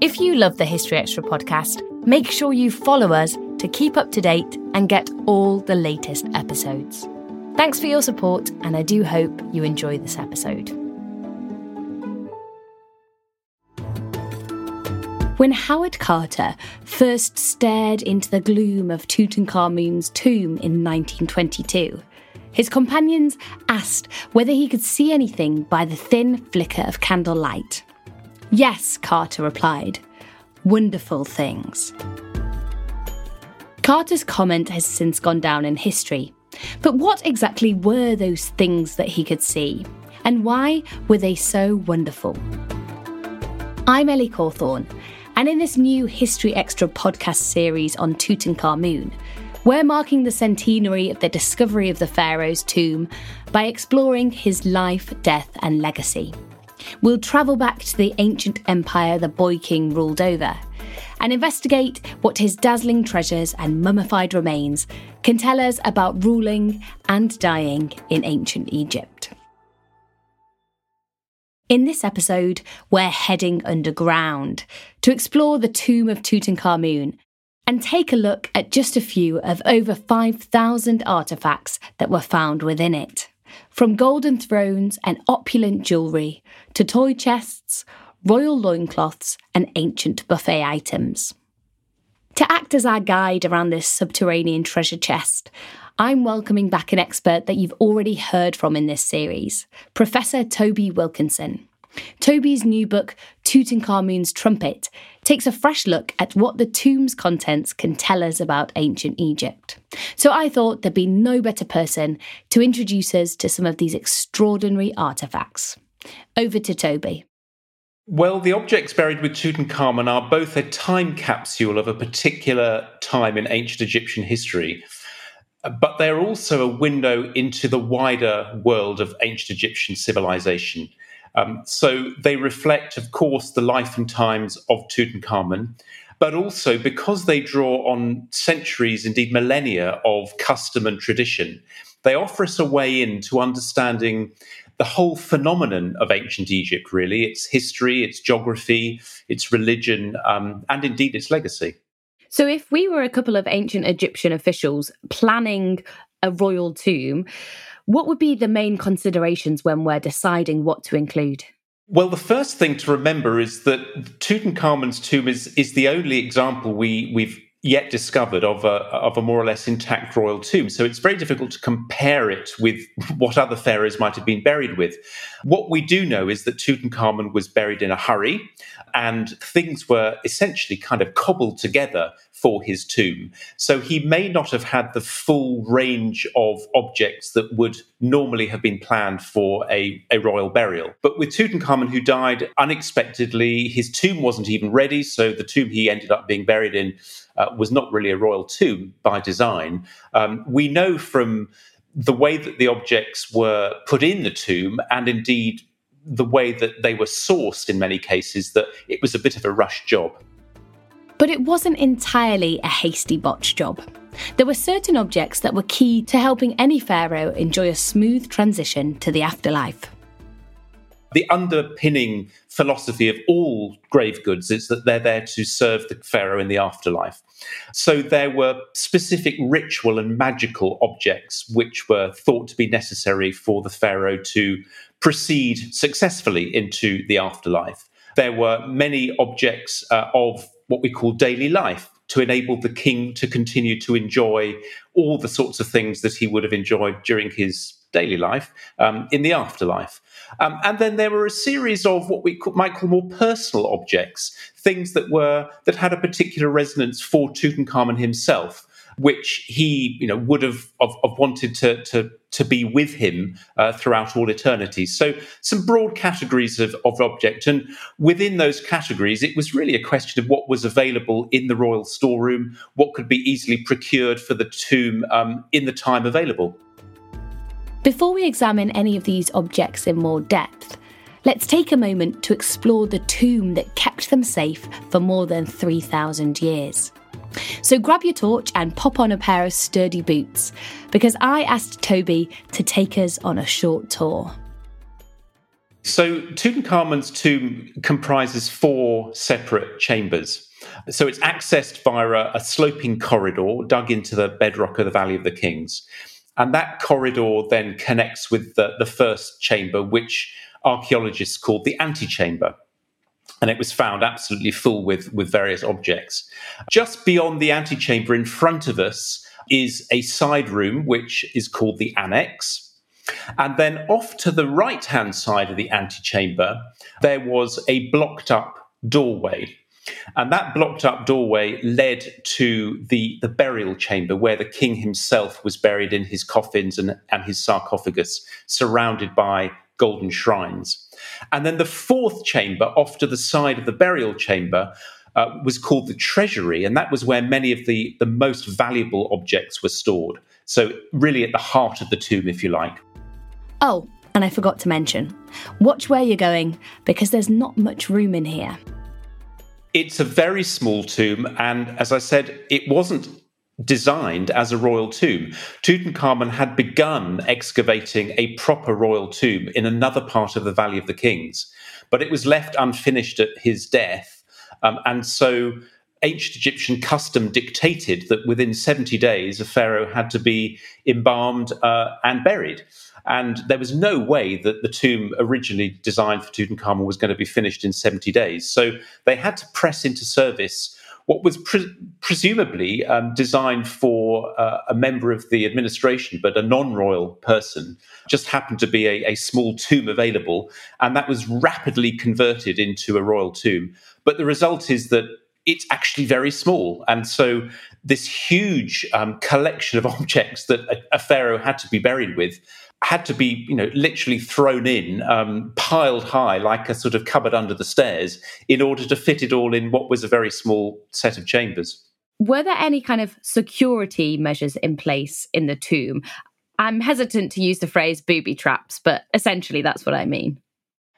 If you love the History Extra podcast, make sure you follow us to keep up to date and get all the latest episodes. Thanks for your support, and I do hope you enjoy this episode. When Howard Carter first stared into the gloom of Tutankhamun's tomb in 1922, his companions asked whether he could see anything by the thin flicker of candlelight. Yes, Carter replied. Wonderful things. Carter's comment has since gone down in history. But what exactly were those things that he could see? And why were they so wonderful? I'm Ellie Cawthorne, and in this new History Extra podcast series on Tutankhamun, we're marking the centenary of the discovery of the pharaoh's tomb by exploring his life, death, and legacy. We'll travel back to the ancient empire the Boy King ruled over and investigate what his dazzling treasures and mummified remains can tell us about ruling and dying in ancient Egypt. In this episode, we're heading underground to explore the tomb of Tutankhamun and take a look at just a few of over 5,000 artefacts that were found within it. From golden thrones and opulent jewellery to toy chests, royal loincloths, and ancient buffet items. To act as our guide around this subterranean treasure chest, I'm welcoming back an expert that you've already heard from in this series, Professor Toby Wilkinson. Toby's new book, Tutankhamun's Trumpet, takes a fresh look at what the tomb's contents can tell us about ancient Egypt. So I thought there'd be no better person to introduce us to some of these extraordinary artefacts. Over to Toby. Well, the objects buried with Tutankhamun are both a time capsule of a particular time in ancient Egyptian history, but they're also a window into the wider world of ancient Egyptian civilization. Um, so they reflect, of course, the life and times of Tutankhamun, but also because they draw on centuries, indeed millennia of custom and tradition, they offer us a way into understanding the whole phenomenon of ancient Egypt, really its history, its geography, its religion, um, and indeed its legacy. So, if we were a couple of ancient Egyptian officials planning a royal tomb, what would be the main considerations when we're deciding what to include? Well, the first thing to remember is that Tutankhamun's tomb is, is the only example we, we've yet discovered of a, of a more or less intact royal tomb. So it's very difficult to compare it with what other pharaohs might have been buried with. What we do know is that Tutankhamun was buried in a hurry and things were essentially kind of cobbled together for his tomb. So he may not have had the full range of objects that would normally have been planned for a, a royal burial. But with Tutankhamun, who died unexpectedly, his tomb wasn't even ready. So the tomb he ended up being buried in uh, was not really a royal tomb by design. Um, we know from the way that the objects were put in the tomb and indeed the way that they were sourced in many cases that it was a bit of a rush job. But it wasn't entirely a hasty botch job. There were certain objects that were key to helping any pharaoh enjoy a smooth transition to the afterlife. The underpinning philosophy of all grave goods is that they're there to serve the pharaoh in the afterlife. So there were specific ritual and magical objects which were thought to be necessary for the pharaoh to proceed successfully into the afterlife. There were many objects uh, of what we call daily life to enable the king to continue to enjoy all the sorts of things that he would have enjoyed during his daily life um, in the afterlife. Um, and then there were a series of what we might call more personal objects, things that were that had a particular resonance for Tutankhamun himself which he you know would have, wanted to, to, to be with him uh, throughout all eternity. So some broad categories of, of object, and within those categories, it was really a question of what was available in the royal storeroom, what could be easily procured for the tomb um, in the time available. Before we examine any of these objects in more depth, let's take a moment to explore the tomb that kept them safe for more than 3,000 years. So grab your torch and pop on a pair of sturdy boots, because I asked Toby to take us on a short tour. So Tutankhamun's tomb comprises four separate chambers. So it's accessed via a, sloping corridor dug into the bedrock of the Valley of the Kings. And that corridor then connects with the, the first chamber, which archaeologists called the antechamber. And it was found absolutely full with, with various objects. Just beyond the antechamber in front of us is a side room, which is called the annex. And then off to the right hand side of the antechamber, there was a blocked up doorway. And that blocked up doorway led to the, the burial chamber where the king himself was buried in his coffins and, and his sarcophagus, surrounded by golden shrines. And then the fourth chamber, off to the side of the burial chamber, uh, was called the treasury, and that was where many of the, the most valuable objects were stored. So, really at the heart of the tomb, if you like. Oh, and I forgot to mention watch where you're going because there's not much room in here. It's a very small tomb, and as I said, it wasn't designed as a royal tomb. Tutankhamun had begun excavating a proper royal tomb in another part of the Valley of the Kings, but it was left unfinished at his death. Um, and so ancient Egyptian custom dictated that within 70 days, a pharaoh had to be embalmed uh, and buried. And there was no way that the tomb originally designed for Tutankhamun was going to be finished in 70 days. So they had to press into service what was pre- presumably um, designed for uh, a member of the administration, but a non royal person, just happened to be a, a, small tomb available. And that was rapidly converted into a royal tomb. But the result is that it's actually very small. And so, this huge um, collection of objects that a, a, pharaoh had to be buried with had to be, you know, literally thrown in, um, piled high, like a sort of cupboard under the stairs, in order to fit it all in what was a very small set of chambers. Were there any kind of security measures in place in the tomb? I'm hesitant to use the phrase booby traps, but essentially that's what I mean.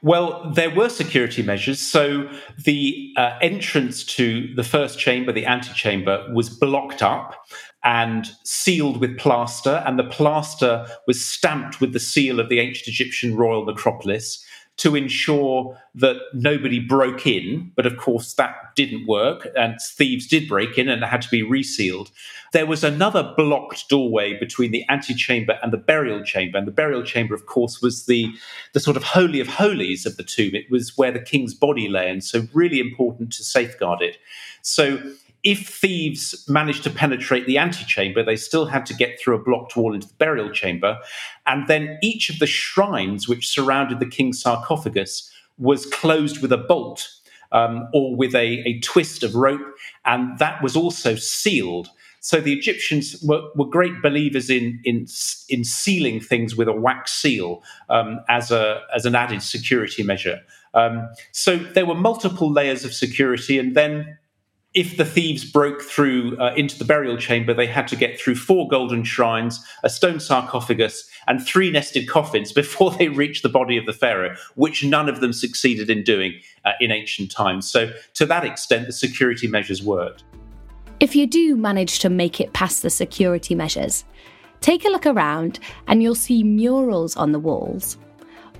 Well, there were security measures. So the uh, entrance to the first chamber, the antechamber, was blocked up and sealed with plaster, and the plaster was stamped with the seal of the ancient Egyptian royal necropolis to ensure that nobody broke in. But of course, that didn't work, and thieves did break in and it had to be resealed. There was another blocked doorway between the antechamber and the burial chamber. And the burial chamber, of course, was the, the sort of holy of holies of the tomb. It was where the king's body lay, and so really important to safeguard it. So if thieves managed to penetrate the antechamber, they still had to get through a blocked wall into the burial chamber. And then each of the shrines which surrounded the king's sarcophagus was closed with a bolt um, or with a, a twist of rope. And that was also sealed. So the Egyptians were, were great believers in, in, in sealing things with a wax seal um, as, a, as an added security measure. Um, so there were multiple layers of security. And then if the thieves broke through uh, into the burial chamber, they had to get through four golden shrines, a stone sarcophagus, and three nested coffins before they reached the body of the pharaoh, which none of them succeeded in doing uh, in ancient times. So, to that extent, the security measures worked. If you do manage to make it past the security measures, take a look around and you'll see murals on the walls.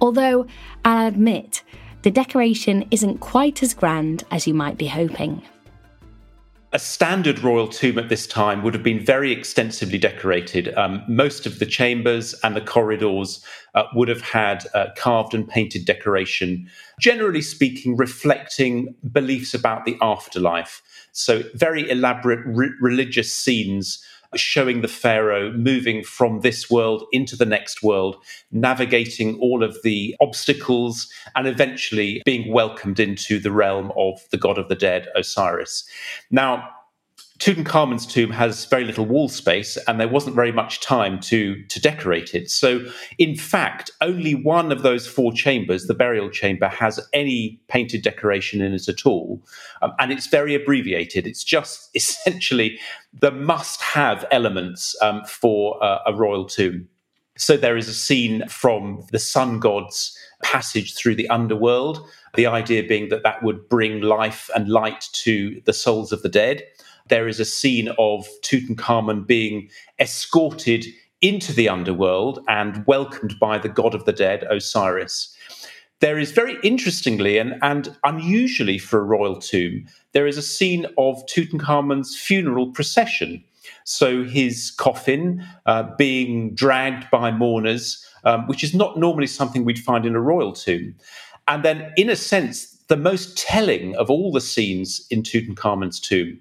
Although, I'll admit, the decoration isn't quite as grand as you might be hoping. A standard royal tomb at this time would have been very extensively decorated. Um, most of the chambers and the corridors uh, would have had uh, carved and painted decoration, generally speaking, reflecting beliefs about the afterlife. So, very elaborate re- religious scenes showing the pharaoh moving from this world into the next world, navigating all of the obstacles, and eventually being welcomed into the realm of the god of the dead, Osiris. Now, Tutankhamun's tomb has very little wall space, and there wasn't very much time to, to decorate it. So, in fact, only one of those four chambers, the burial chamber, has any painted decoration in it at all. Um, and it's very abbreviated. It's just essentially the must have elements um, for uh, a royal tomb. So, there is a scene from the sun god's passage through the underworld, the idea being that that would bring life and light to the souls of the dead there is a scene of Tutankhamun being escorted into the underworld and welcomed by the god of the dead, Osiris. there is very interestingly and, and unusually for a royal tomb, there is a scene of Tutankhamun's funeral procession. So his coffin uh, being dragged by mourners, um, which is not normally something we'd find in a royal tomb. And then, in a sense, the most telling of all the scenes in Tutankhamun's tomb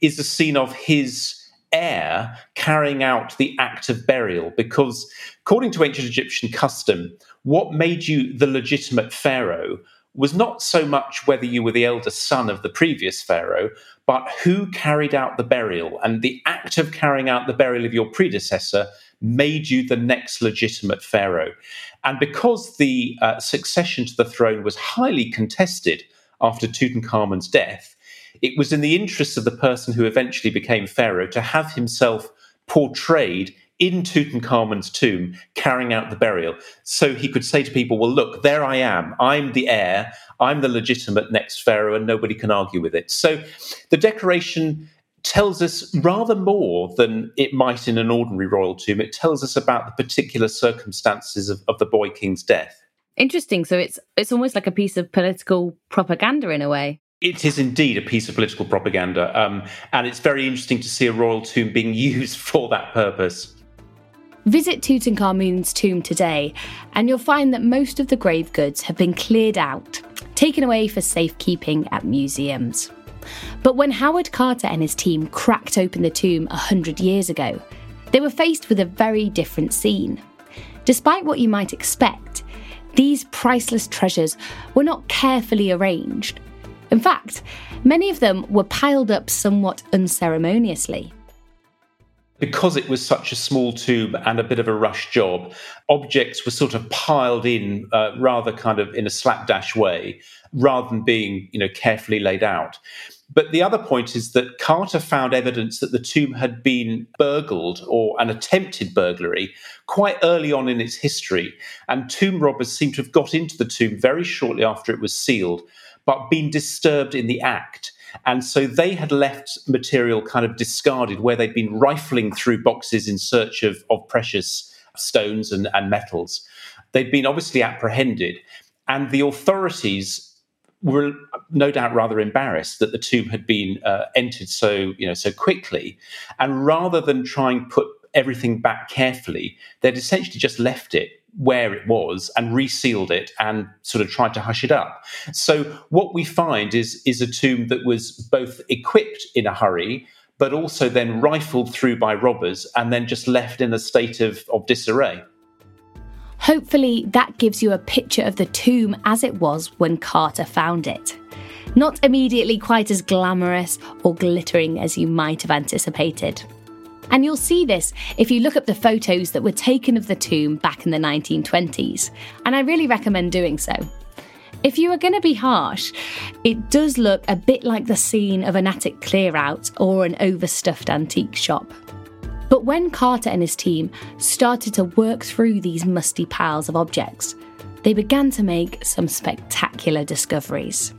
is the scene of his heir carrying out the act of burial, because according to ancient Egyptian custom, what made you the legitimate pharaoh was not so much whether you were the eldest son of the previous pharaoh, but who carried out the burial. And the act of carrying out the burial of your predecessor made you the next legitimate pharaoh. And because the uh, succession to the throne was highly contested after Tutankhamun's death, it was in the interest of the person who eventually became pharaoh to have himself portrayed in Tutankhamun's tomb carrying out the burial. So he could say to people, Well, look, there I am. I'm the heir. I'm the legitimate next pharaoh, and nobody can argue with it. So the decoration tells us rather more than it might in an ordinary royal tomb. It tells us about the particular circumstances of, of the boy king's death. Interesting. So it's it's almost like a piece of political propaganda in a way. It is indeed a piece of political propaganda, um, and it's very interesting to see a royal tomb being used for that purpose. Visit Tutankhamun's tomb today, and you'll find that most of the grave goods have been cleared out, taken away for safekeeping at museums. But when Howard Carter and his team cracked open the tomb a hundred years ago, they were faced with a very different scene. Despite what you might expect, these priceless treasures were not carefully arranged. In fact, many of them were piled up somewhat unceremoniously because it was such a small tube and a bit of a rush job, objects were sort of piled in uh, rather kind of in a slapdash way, rather than being you know carefully laid out. But the other point is that Carter found evidence that the tomb had been burgled or an attempted burglary quite early on in its history, and tomb robbers seem to have got into the tomb very shortly after it was sealed, but been disturbed in the act. And so they had left material kind of discarded where they'd been rifling through boxes in search of, of precious stones and, and metals. They'd been obviously apprehended, and the authorities were no doubt rather embarrassed that the tomb had been uh, entered so you know so quickly, and rather than try and put everything back carefully, they'd essentially just left it where it was and resealed it and sort of tried to hush it up. So what we find is is a tomb that was both equipped in a hurry but also then rifled through by robbers and then just left in a state of, of disarray. Hopefully, that gives you a picture of the tomb as it was when Carter found it. Not immediately quite as glamorous or glittering as you might have anticipated. And you'll see this if you look up the photos that were taken of the tomb back in the 1920s. And I really recommend doing so. If you are going to be harsh, it does look a bit like the scene of an attic clear out or an overstuffed antique shop. But when Carter and his team started to work through these musty piles of objects, they began to make some spectacular discoveries.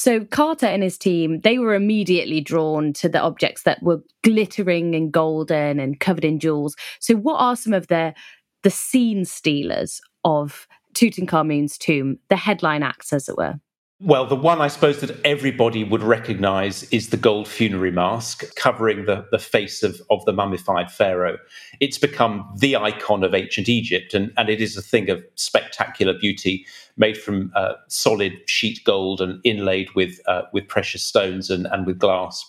So Carter and his team, they were immediately drawn to the objects that were glittering and golden and covered in jewels. So what are some of the the scene stealers of Tutankhamun's tomb, the headline acts as it were? Well, the one I suppose that everybody would recognize is the gold funerary mask covering the, the face of, of the mummified pharaoh. It's become the icon of ancient Egypt, and, and it is a thing of spectacular beauty made from uh, solid sheet gold and inlaid with, uh, with precious stones and, and with glass.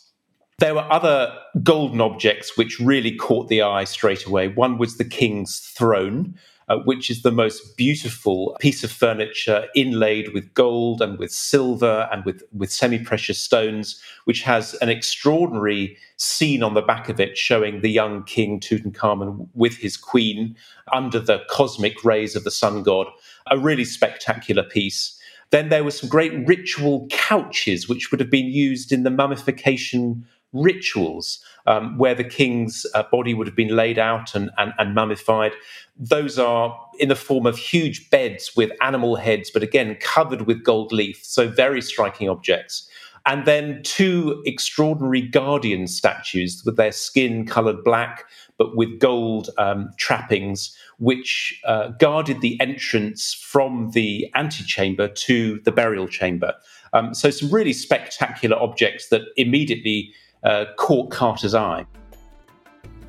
There were other golden objects which really caught the eye straight away. One was the king's throne, uh, which is the most beautiful piece of furniture inlaid with gold and with silver and with, with semi precious stones, which has an extraordinary scene on the back of it showing the young king Tutankhamun with his queen under the cosmic rays of the sun god. A really spectacular piece. Then there were some great ritual couches, which would have been used in the mummification rituals um, where the king's uh, body would have been laid out and, and, and, mummified. Those are in the form of huge beds with animal heads, but again, covered with gold leaf. So, very striking objects. And then two extraordinary guardian statues with their skin colored black, but with gold um, trappings, which uh, guarded the entrance from the antechamber to the burial chamber. Um, so, some really spectacular objects that immediately uh, caught Carter's eye.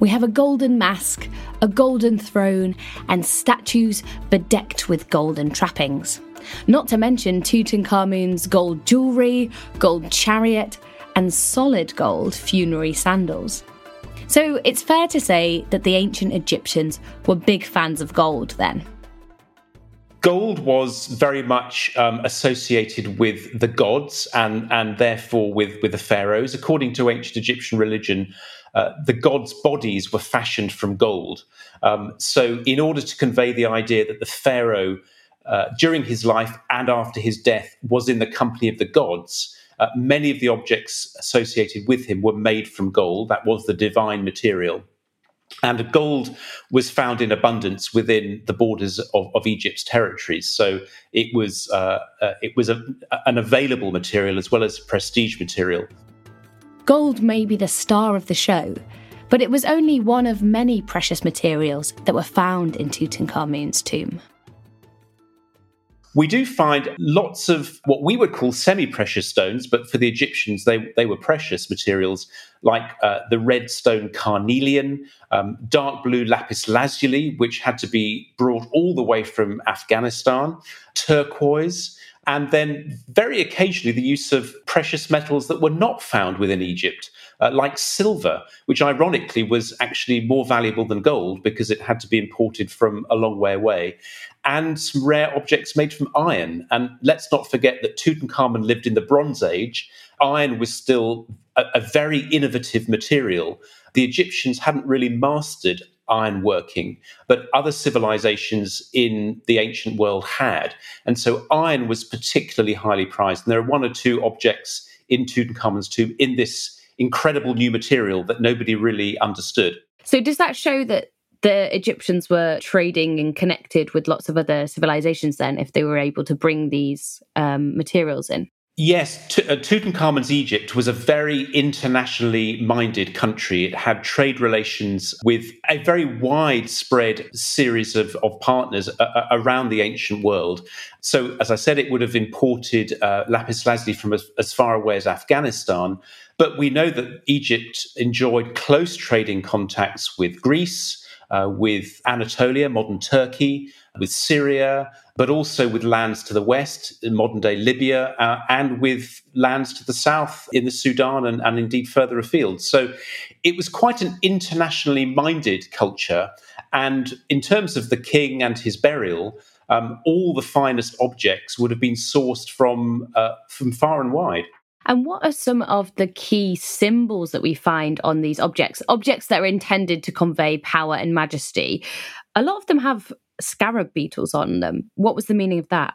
We have a golden mask, a golden throne, and statues bedecked with golden trappings. Not to mention Tutankhamun's gold jewellery, gold chariot, and solid gold funerary sandals. So it's fair to say that the ancient Egyptians were big fans of gold then. Gold was very much um, associated with the gods and, and therefore with, with the pharaohs. According to ancient Egyptian religion, uh, the gods' bodies were fashioned from gold. Um, so, in order to convey the idea that the pharaoh, uh, during his life and after his death, was in the company of the gods, uh, many of the objects associated with him were made from gold. That was the divine material. And gold was found in abundance within the borders of, of Egypt's territories. So it was, uh, uh, it was a, an available material as well as prestige material. Gold may be the star of the show, but it was only one of many precious materials that were found in Tutankhamun's tomb. We do find lots of what we would call semi precious stones, but for the Egyptians, they, they were precious materials like uh, the red stone carnelian, um, dark blue lapis lazuli, which had to be brought all the way from Afghanistan, turquoise, and then very occasionally the use of precious metals that were not found within Egypt, uh, like silver, which ironically was actually more valuable than gold because it had to be imported from a long way away, and some rare objects made from iron. And let's not forget that Tutankhamun lived in the Bronze Age. Iron was still a, a very innovative material. The Egyptians hadn't really mastered ironworking, but other civilizations in the ancient world had. And so iron was particularly highly prized. And there are one or two objects in Tutankhamun's tomb in this incredible new material that nobody really understood. So, does that show that the Egyptians were trading and connected with lots of other civilizations then if they were able to bring these um, materials in? Yes, T- uh, Tutankhamun's Egypt was a very internationally minded country. It had trade relations with a very widespread series of, of partners uh, uh around the ancient world. So, as I said, it would have imported uh, lapis lazuli from as, as far away as Afghanistan. But we know that Egypt enjoyed close trading contacts with Greece, uh, with Anatolia, modern Turkey, with Syria, but also with lands to the west in modern day Libya, uh, and with lands to the south in the Sudan and, and indeed further afield. So it was quite an internationally minded culture. And in terms of the king and his burial, um, all the finest objects would have been sourced from uh, from far and wide. And what are some of the key symbols that we find on these objects? Objects that are intended to convey power and majesty. A lot of them have scarab beetles on them. What was the meaning of that?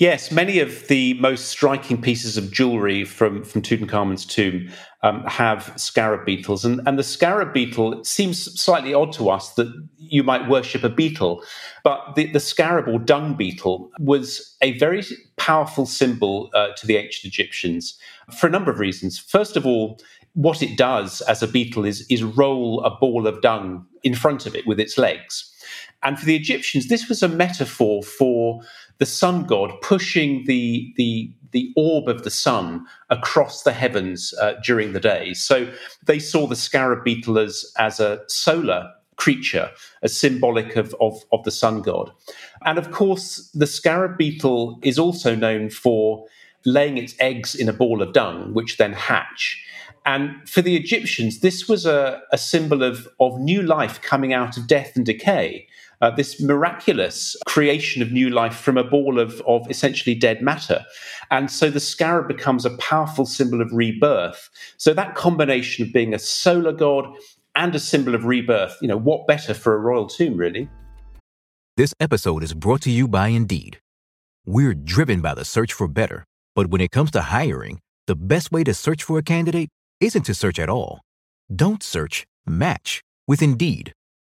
Yes, many of the most striking pieces of jewelry from, from Tutankhamun's tomb um, have scarab beetles. And, and the scarab beetle seems slightly odd to us that you might worship a beetle, but the, the scarab or dung beetle was a very powerful symbol uh, to the ancient Egyptians for a number of reasons. First of all, what it does as a beetle is, is roll a ball of dung in front of it with its legs. And for the Egyptians, this was a metaphor for the sun god pushing the, the, the orb of the sun across the heavens uh, during the day. So they saw the scarab beetle as, as a solar creature, as symbolic of, of, of the sun god. And of course, the scarab beetle is also known for laying its eggs in a ball of dung, which then hatch. And for the Egyptians, this was a, a symbol of, of new life coming out of death and decay uh, this miraculous creation of new life from a ball of, of essentially dead matter. And so the scarab becomes a powerful symbol of rebirth. So that combination of being a solar god and a symbol of rebirth, you know, what better for a royal tomb, really? This episode is brought to you by Indeed. We're driven by the search for better, but when it comes to hiring, the best way to search for a candidate isn't to search at all. Don't search, match with Indeed.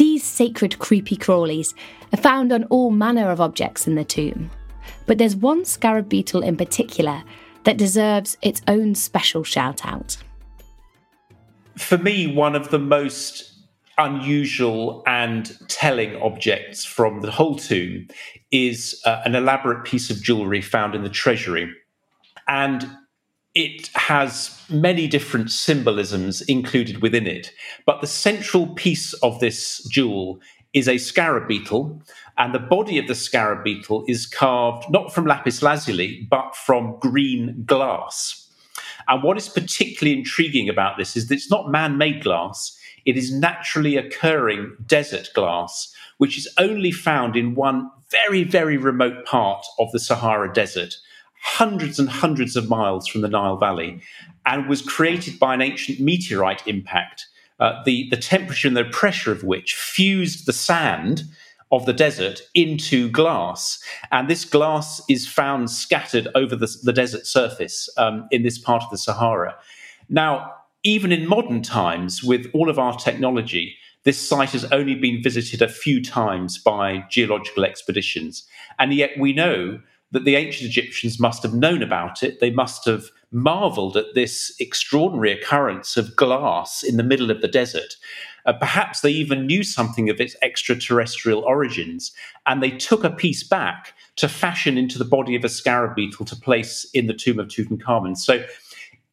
These sacred creepy crawlies are found on all manner of objects in the tomb. But there's one scarab beetle in particular that deserves its own special shout out. For me, one of the most unusual and telling objects from the whole tomb is uh, an elaborate piece of jewelry found in the treasury. And it has many different symbolisms included within it. But the central piece of this jewel is a scarab beetle, and the body of the scarab beetle is carved not from lapis lazuli, but from green glass. And what is particularly intriguing about this is that it's not man made glass, it is naturally occurring desert glass, which is only found in one very, very remote part of the Sahara Desert hundreds and hundreds of miles from the Nile Valley and was created by an ancient meteorite impact, uh, the, the temperature and the pressure of which fused the sand of the desert into glass. And this glass is found scattered over the, the desert surface um, in this part of the Sahara. Now, even in modern times, with all of our technology, this site has only been visited a few times by geological expeditions. And yet we know that the ancient Egyptians must have known about it. They must have marveled at this extraordinary occurrence of glass in the middle of the desert. Uh, perhaps they even knew something of its extraterrestrial origins, and they took a piece back to fashion into the body of a scarab beetle to place in the tomb of Tutankhamun. So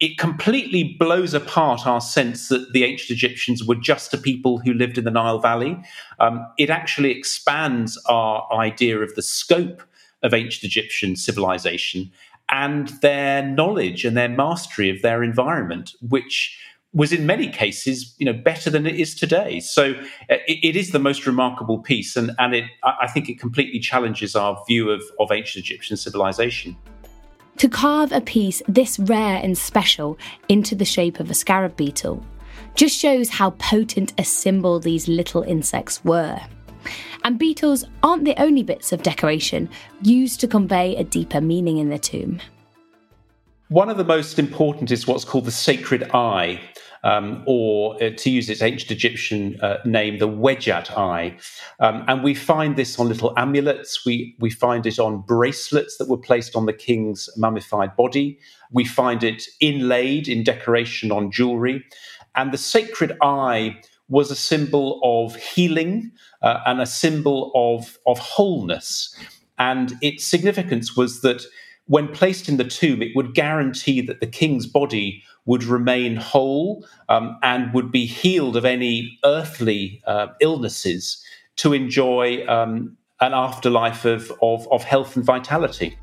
it completely blows apart our sense that the ancient Egyptians were just a people who lived in the Nile Valley. Um, it actually expands our idea of the scope of ancient Egyptian civilization and their knowledge and their mastery of their environment, which was in many cases, you know, better than it is today. So uh, it, it is the most remarkable piece, and and it I think it completely challenges our view of of ancient Egyptian civilization. To carve a piece this rare and special into the shape of a scarab beetle just shows how potent a symbol these little insects were. And beetles aren't the only bits of decoration used to convey a deeper meaning in the tomb. One of the most important is what's called the sacred eye, um, or uh, to use its ancient Egyptian uh, name, the Wedjat eye. Um, and we find this on little amulets. We, we find it on bracelets that were placed on the king's mummified body. We find it inlaid in decoration on jewelry. And the sacred eye was a symbol of healing uh, and a symbol of, of wholeness. And its significance was that when placed in the tomb, it would guarantee that the king's body would remain whole um, and would be healed of any earthly uh, illnesses to enjoy um, an afterlife of, of, of health and vitality.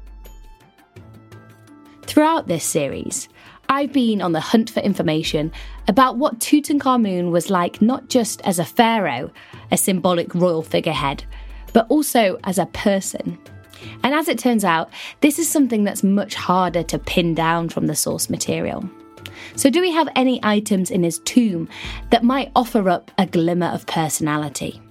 Throughout this series, I've been on the hunt for information about what Tutankhamun was like not just as a pharaoh, a symbolic royal figurehead, but also as a person. And as it turns out, this is something that's much harder to pin down from the source material. So, do we have any items in his tomb that might offer up a glimmer of personality?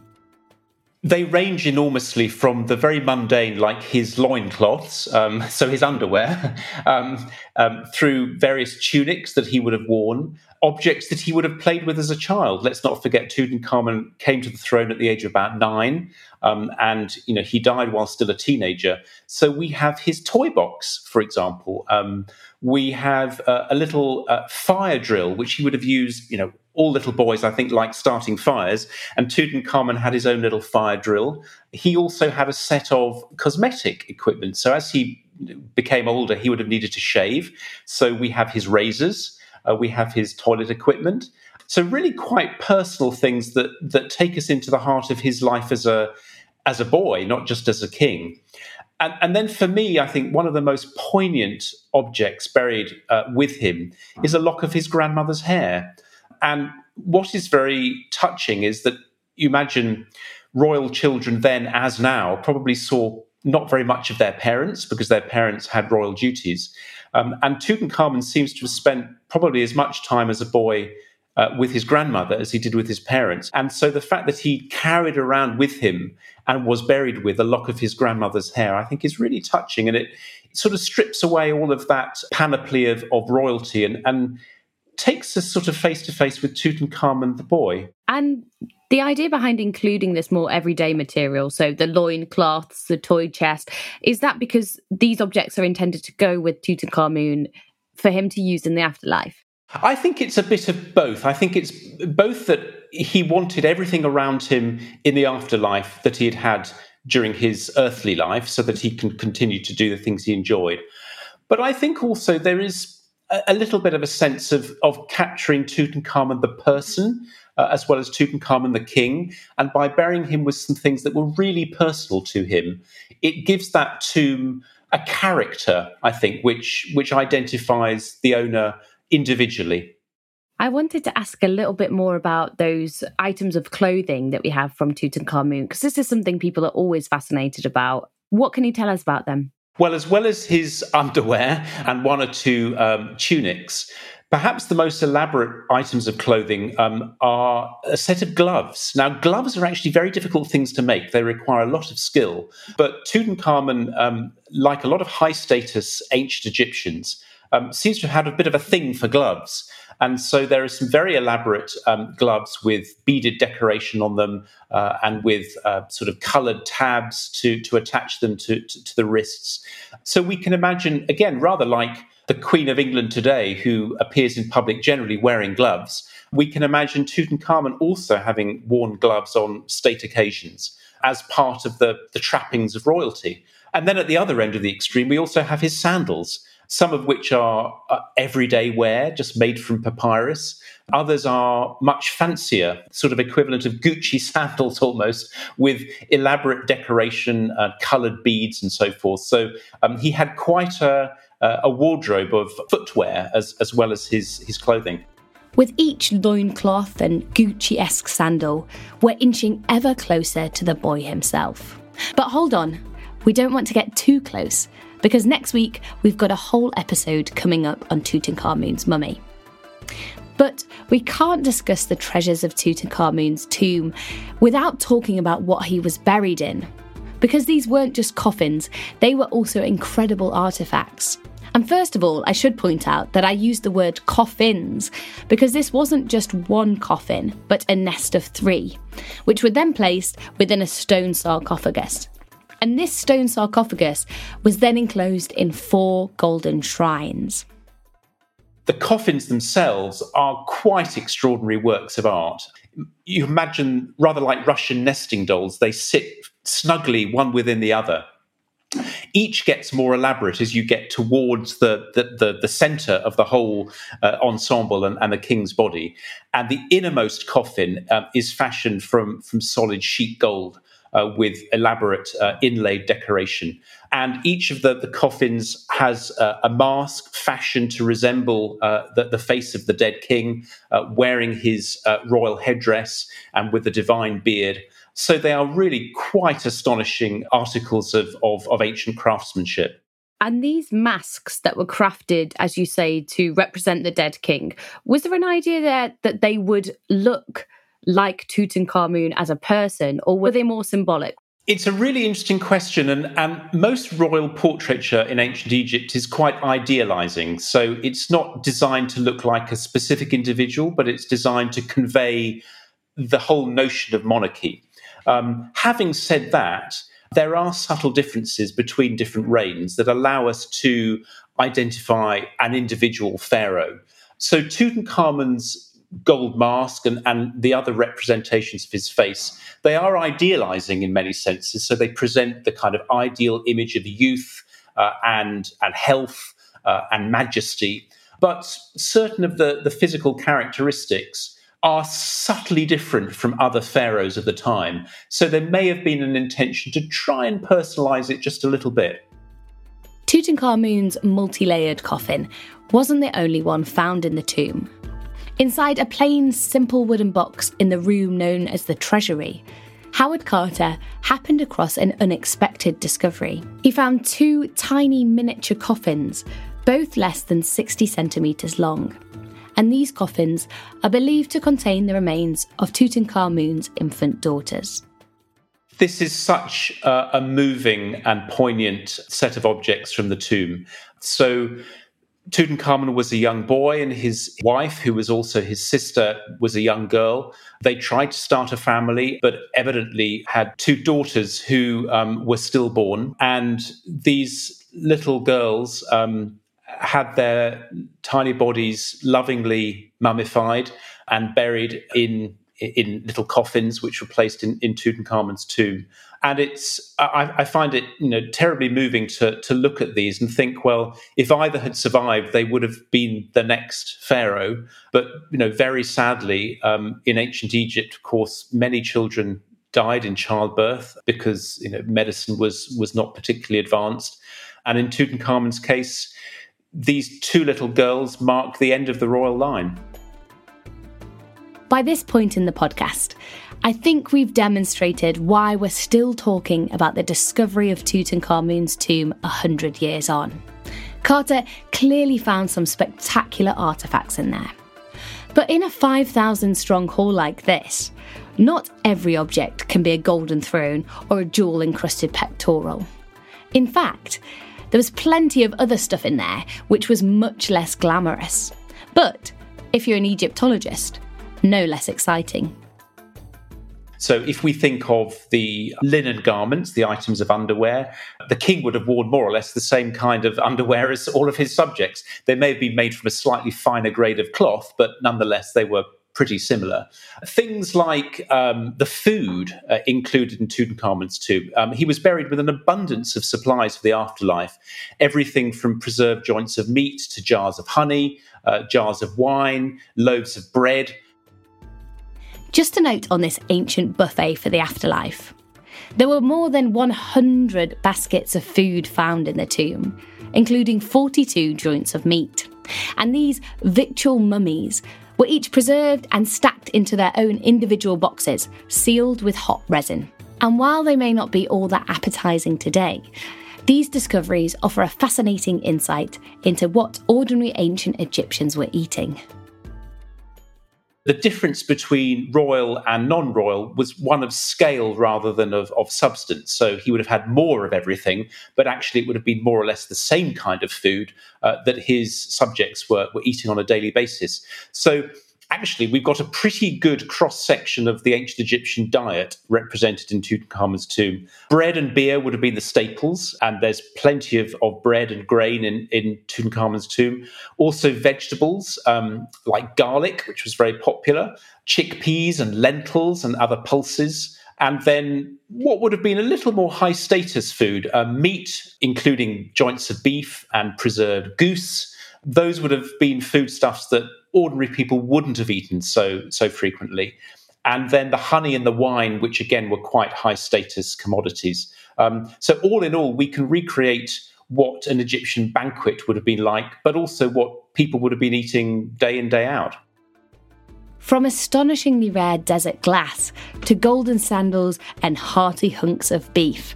They range enormously from the very mundane, like his loincloths, um, so his underwear, um, um, through various tunics that he would have worn, objects that he would have played with as a child. Let's not forget Tutankhamun came to the throne at the age of about nine, um, and you know he died while still a teenager. So we have his toy box, for example. Um, we have uh, a little uh, fire drill, which he would have used, you know, all little boys, I think, like starting fires, and Tutankhamun had his own little fire drill. He also had a set of cosmetic equipment. So as he became older, he would have needed to shave. So we have his razors. Uh, we have his toilet equipment. So really quite personal things that that take us into the heart of his life as a as a boy, not just as a king. And, and then for me, I think one of the most poignant objects buried uh, with him is a lock of his grandmother's hair. And what is very touching is that you imagine royal children then, as now, probably saw not very much of their parents because their parents had royal duties. Um, and Tutankhamun seems to have spent probably as much time as a boy uh, with his grandmother as he did with his parents. And so the fact that he carried around with him and was buried with a lock of his grandmother's hair, I think is really touching. And it sort of strips away all of that panoply of, of royalty and, and takes us sort of face to face with Tutankhamun the boy. And the idea behind including this more everyday material, so the loin cloths, the toy chest, is that because these objects are intended to go with Tutankhamun for him to use in the afterlife? I think it's a bit of both. I think it's both that he wanted everything around him in the afterlife that he had had during his earthly life so that he can continue to do the things he enjoyed. But I think also there is a, little bit of a sense of, of capturing Tutankhamun the person uh, as well as Tutankhamun the king. And by burying him with some things that were really personal to him, it gives that tomb a character, I think, which, which identifies the owner individually. I wanted to ask a little bit more about those items of clothing that we have from Tutankhamun, because this is something people are always fascinated about. What can you tell us about them? Well, as well as his underwear and one or two um, tunics, perhaps the most elaborate items of clothing um, are a set of gloves. Now, gloves are actually very difficult things to make, they require a lot of skill. But Tutankhamun, um, like a lot of high status ancient Egyptians, um, seems to have had a bit of a thing for gloves. And so there are some very elaborate um, gloves with beaded decoration on them uh, and with uh, sort of colored tabs to, to attach them to, to, to the wrists. So we can imagine, again, rather like the Queen of England today, who appears in public generally wearing gloves, we can imagine Tutankhamun also having worn gloves on state occasions as part of the, the trappings of royalty. And then at the other end of the extreme, we also have his sandals some of which are uh, everyday wear, just made from papyrus. Others are much fancier, sort of equivalent of Gucci sandals almost, with elaborate decoration, uh, colored beads, and so forth. So um, he had quite a, a wardrobe of footwear as, as well as his, his clothing. With each loincloth and Gucci esque sandal, we're inching ever closer to the boy himself. But hold on, we don't want to get too close because next week we've got a whole episode coming up on Tutankhamun's mummy. But we can't discuss the treasures of Tutankhamun's tomb without talking about what he was buried in. Because these weren't just coffins, they were also incredible artifacts. And first of all, I should point out that I used the word coffins because this wasn't just one coffin, but a nest of three, which were then placed within a stone sarcophagus and this stone sarcophagus was then enclosed in four golden shrines. The coffins themselves are quite extraordinary works of art. You imagine, rather like Russian nesting dolls, they sit snugly one within the other. Each gets more elaborate as you get towards the, the, the, the center of the whole uh, ensemble and, and, the king's body. And the innermost coffin um, is fashioned from, from solid sheet gold uh, with elaborate uh, inlaid decoration. And each of the, the coffins has uh, a mask fashioned to resemble uh, the, the, face of the dead king, uh, wearing his uh, royal headdress and with the divine beard. So they are really quite astonishing articles of, of, of ancient craftsmanship. And these masks that were crafted, as you say, to represent the dead king, was there an idea there that they would look like Tutankhamun as a person, or were they more symbolic? It's a really interesting question, and, and most royal portraiture in ancient Egypt is quite idealizing. So it's not designed to look like a specific individual, but it's designed to convey the whole notion of monarchy. Um, having said that, there are subtle differences between different reigns that allow us to identify an individual pharaoh. So Tutankhamun's gold mask and, and the other representations of his face, they are idealizing in many senses. So they present the kind of ideal image of youth uh, and, and health uh, and majesty. but certain of the, the physical characteristics are subtly different from other pharaohs of the time. So there may have been an intention to try and personalize it just a little bit. Tutankhamun's multi layered coffin wasn't the only one found in the tomb. Inside a plain, simple wooden box in the room known as the Treasury, Howard Carter happened across an unexpected discovery. He found two tiny miniature coffins, both less than 60 centimetres long. And these coffins are believed to contain the remains of Tutankhamun's infant daughters. This is such a, a moving and poignant set of objects from the tomb. So, Tutankhamun was a young boy, and his wife, who was also his sister, was a young girl. They tried to start a family, but evidently had two daughters who um, were stillborn. And these little girls um, had their tiny bodies lovingly mummified and buried in in little coffins which were placed in, in Tutankhamun's tomb. And it's I, I, find it you know terribly moving to to look at these and think, well, if either had survived, they would have been the next pharaoh. But you know, very sadly, um, in ancient Egypt, of course, many children died in childbirth because you know medicine was was not particularly advanced. And in Tutankhamun's case, these two little girls mark the end of the royal line. By this point in the podcast, I think we've demonstrated why we're still talking about the discovery of Tutankhamun's tomb 100 years on. Carter clearly found some spectacular artefacts in there. But in a 5,000 strong haul like this, not every object can be a golden throne or a jewel encrusted pectoral. In fact, there was plenty of other stuff in there which was much less glamorous. But if you're an Egyptologist, no less exciting. So, if we think of the linen garments, the items of underwear, the king would have worn more or less the same kind of underwear as all of his subjects. They may have been made from a slightly finer grade of cloth, but nonetheless, they were pretty similar. Things like um, the food uh, included in Tutankhamun's tomb. Um, he was buried with an abundance of supplies for the afterlife, everything from preserved joints of meat to jars of honey, uh, jars of wine, loaves of bread. Just a note on this ancient buffet for the afterlife. There were more than 100 baskets of food found in the tomb, including 42 joints of meat. And these victual mummies were each preserved and stacked into their own individual boxes, sealed with hot resin. And while they may not be all that appetising today, these discoveries offer a fascinating insight into what ordinary ancient Egyptians were eating. The difference between royal and non royal was one of scale rather than of, of substance. So he would have had more of everything, but actually it would have been more or less the same kind of food uh, that his subjects were, were eating on a daily basis. So actually, we've got a pretty good cross section of the ancient Egyptian diet represented in Tutankhamun's tomb. Bread and beer would have been the staples, and there's plenty of, of bread and grain in, in Tutankhamun's tomb. Also, vegetables um, like garlic, which was very popular, chickpeas and lentils and other pulses. And then what would have been a little more high status food, uh, meat, including joints of beef and preserved goose. Those would have been foodstuffs that ordinary people wouldn't have eaten so so frequently. And then the honey and the wine, which again were quite high status commodities. Um, so all in all, we can recreate what an Egyptian banquet would have been like, but also what people would have been eating day in day out. From astonishingly rare desert glass to golden sandals and hearty hunks of beef.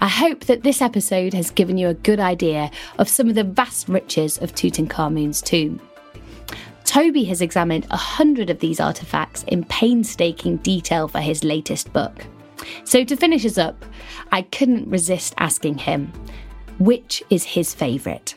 I hope that this episode has given you a good idea of some of the vast riches of Tutankhamun's tomb. Toby has examined a hundred of these artifacts in painstaking detail for his latest book. So, to finish us up, I couldn't resist asking him which is his favourite?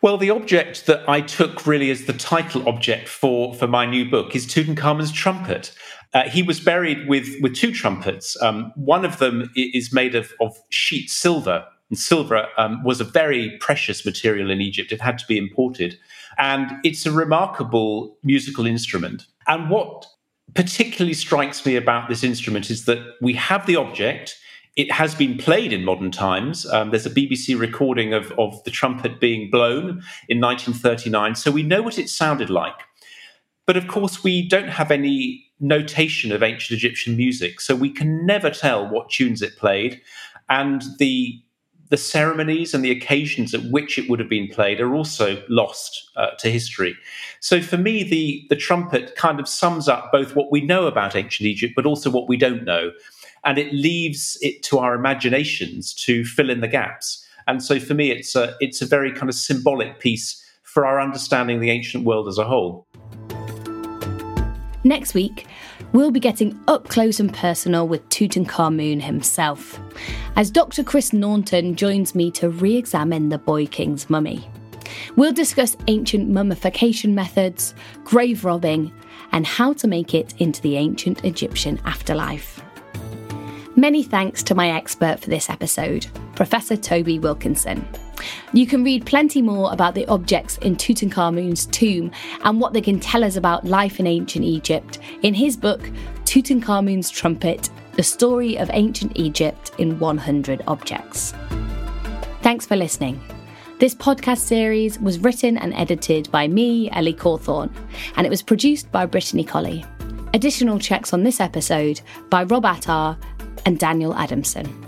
Well, the object that I took really as the title object for, for my new book is Tutankhamun's trumpet. Uh, he was buried with, with two trumpets. Um, one of them is made of, of sheet silver, and silver um, was a very precious material in Egypt. It had to be imported. And it's a remarkable musical instrument. And what particularly strikes me about this instrument is that we have the object, it has been played in modern times. Um, there's a BBC recording of, of the trumpet being blown in 1939, so we know what it sounded like. But of course, we don't have any notation of ancient Egyptian music, so we can never tell what tunes it played. And the the ceremonies and the occasions at which it would have been played are also lost uh, to history. So for me, the, the trumpet kind of sums up both what we know about ancient Egypt, but also what we don't know. And it leaves it to our imaginations to fill in the gaps. And so for me, it's a, it's a very kind of symbolic piece for our understanding the ancient world as a whole. Next week, we'll be getting up close and personal with Tutankhamun himself, as Dr. Chris Naunton joins me to re examine the Boy King's mummy. We'll discuss ancient mummification methods, grave robbing, and how to make it into the ancient Egyptian afterlife. Many thanks to my expert for this episode, Professor Toby Wilkinson. You can read plenty more about the objects in Tutankhamun's tomb and what they can tell us about life in ancient Egypt in his book, Tutankhamun's Trumpet The Story of Ancient Egypt in 100 Objects. Thanks for listening. This podcast series was written and edited by me, Ellie Cawthorne, and it was produced by Brittany Colley. Additional checks on this episode by Rob Attar and Daniel Adamson.